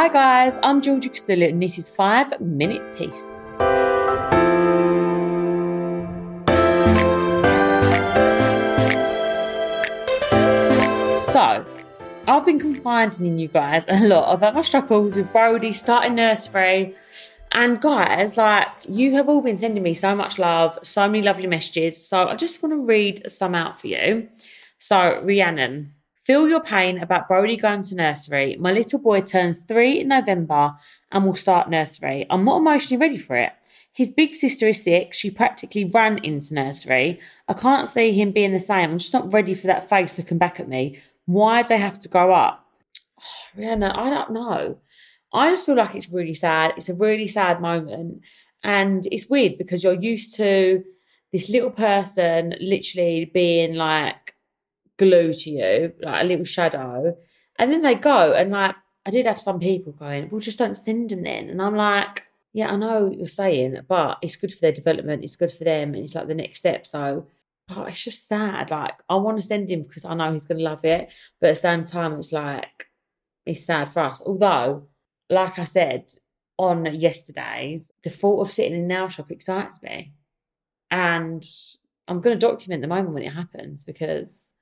Hi guys, I'm Georgia Kousoulou and this is 5 Minutes Peace. So, I've been confiding in you guys a lot about my struggles with Brody starting nursery. And guys, like you have all been sending me so much love, so many lovely messages. So I just want to read some out for you. So, Rhiannon, feel your pain about Brody going to nursery. My little boy turns three in November and will start nursery. I'm not emotionally ready for it. His big sister is sick. She practically ran into nursery. I can't see him being the same. I'm just not ready for that face looking back at me. Why do they have to grow up? Oh, Rihanna, I don't know. I just feel like it's really sad. It's a really sad moment. And it's weird because you're used to this little person literally being like glue to you, like a little shadow. And then they go and like I did have some people going, well, just don't send them then. And I'm like, yeah, I know what you're saying, but it's good for their development, it's good for them, and it's like the next step. So oh, it's just sad. Like I want to send him because I know he's gonna love it. But at the same time, it's like it's sad for us. Although, like I said on yesterday's, the thought of sitting in nail shop excites me. And I'm gonna document the moment when it happens because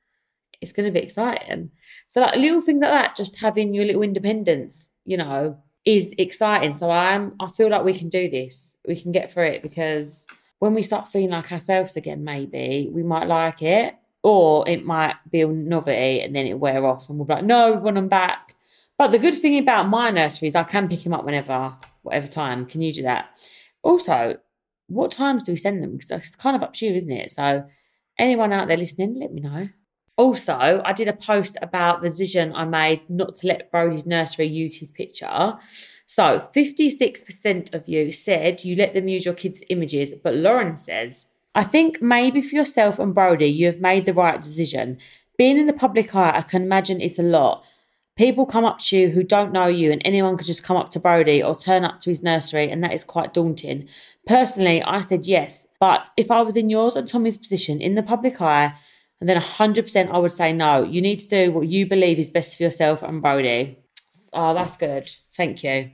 it's going to be exciting. So like little things like that, just having your little independence, you know, is exciting. So I'm I feel like we can do this. We can get through it because when we start feeling like ourselves again, maybe we might like it. Or it might be a novelty and then it wear off and we'll be like, no, we want them back. But the good thing about my nursery is I can pick him up whenever, whatever time. Can you do that? Also, what times do we send them? Because it's kind of up to you, isn't it? So anyone out there listening, let me know. Also, I did a post about the decision I made not to let Brody's nursery use his picture. So, 56% of you said you let them use your kids' images, but Lauren says, I think maybe for yourself and Brody, you have made the right decision. Being in the public eye, I can imagine it's a lot. People come up to you who don't know you, and anyone could just come up to Brody or turn up to his nursery, and that is quite daunting. Personally, I said yes, but if I was in yours and Tommy's position in the public eye, and then 100% I would say no. You need to do what you believe is best for yourself and Brody. Oh, that's good. Thank you.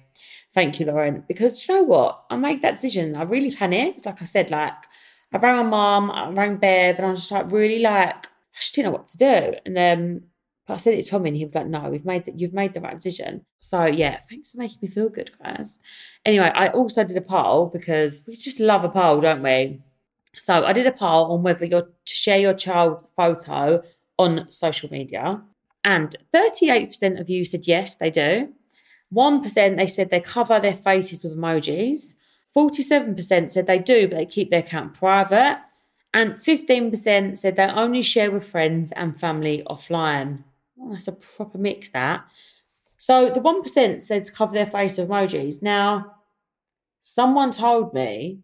Thank you, Lauren. Because you know what? I made that decision. I really panicked. Like I said, like I rang my mum, I rang Bev, and I was just like really like, I just didn't know what to do. And um, but I said it to Tommy and he was like, no, we've made that you've made the right decision. So yeah, thanks for making me feel good, guys. Anyway, I also did a poll because we just love a poll, don't we? So I did a poll on whether you're to share your child's photo on social media. And 38% of you said yes, they do. 1% they said they cover their faces with emojis. 47% said they do, but they keep their account private. And 15% said they only share with friends and family offline. Well, that's a proper mix, that. So the 1% said to cover their face with emojis. Now, someone told me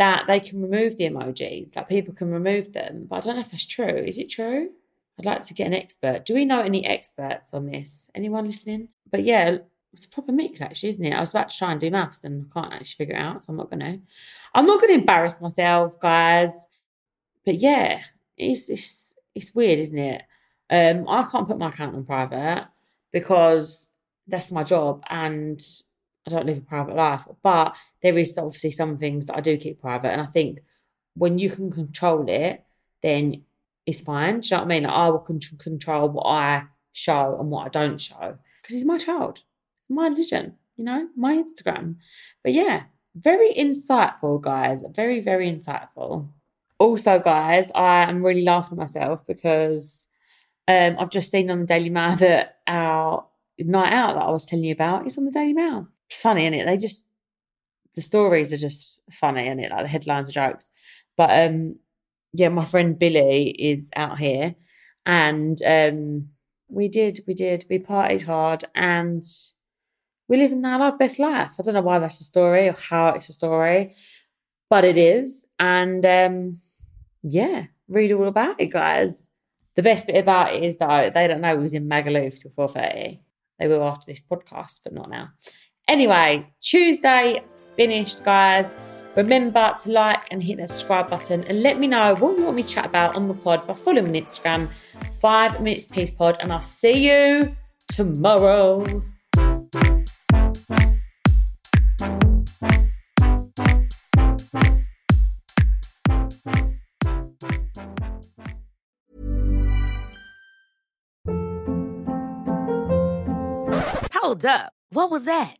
that they can remove the emojis, that people can remove them. But I don't know if that's true. Is it true? I'd like to get an expert. Do we know any experts on this? Anyone listening? But yeah, it's a proper mix, actually, isn't it? I was about to try and do maths and I can't actually figure it out, so I'm not going to. I'm not going to embarrass myself, guys. But yeah, it's it's it's weird, isn't it? Um, I can't put my account on private because that's my job, and I don't live a private life, but there is obviously some things that I do keep private. And I think when you can control it, then it's fine. Do you know what I mean? Like, I will con- control what I show and what I don't show because he's my child. It's my decision, you know, my Instagram. But yeah, very insightful, guys. Very, very insightful. Also, guys, I am really laughing at myself because um, I've just seen on the Daily Mail that our night out that I was telling you about is on the Daily Mail funny, is it? They just the stories are just funny, and it like the headlines are jokes. But um, yeah, my friend Billy is out here, and um, we did, we did, we partied hard, and we live in our best life. I don't know why that's a story or how it's a story, but it is, and um, yeah, read all about it, guys. The best bit about it is that they don't know we was in Magaluf till four thirty. They will after this podcast, but not now. Anyway, Tuesday finished, guys. Remember to like and hit the subscribe button and let me know what you want me to chat about on the pod by following me on Instagram, five minutes peace pod, and I'll see you tomorrow. Hold up. What was that?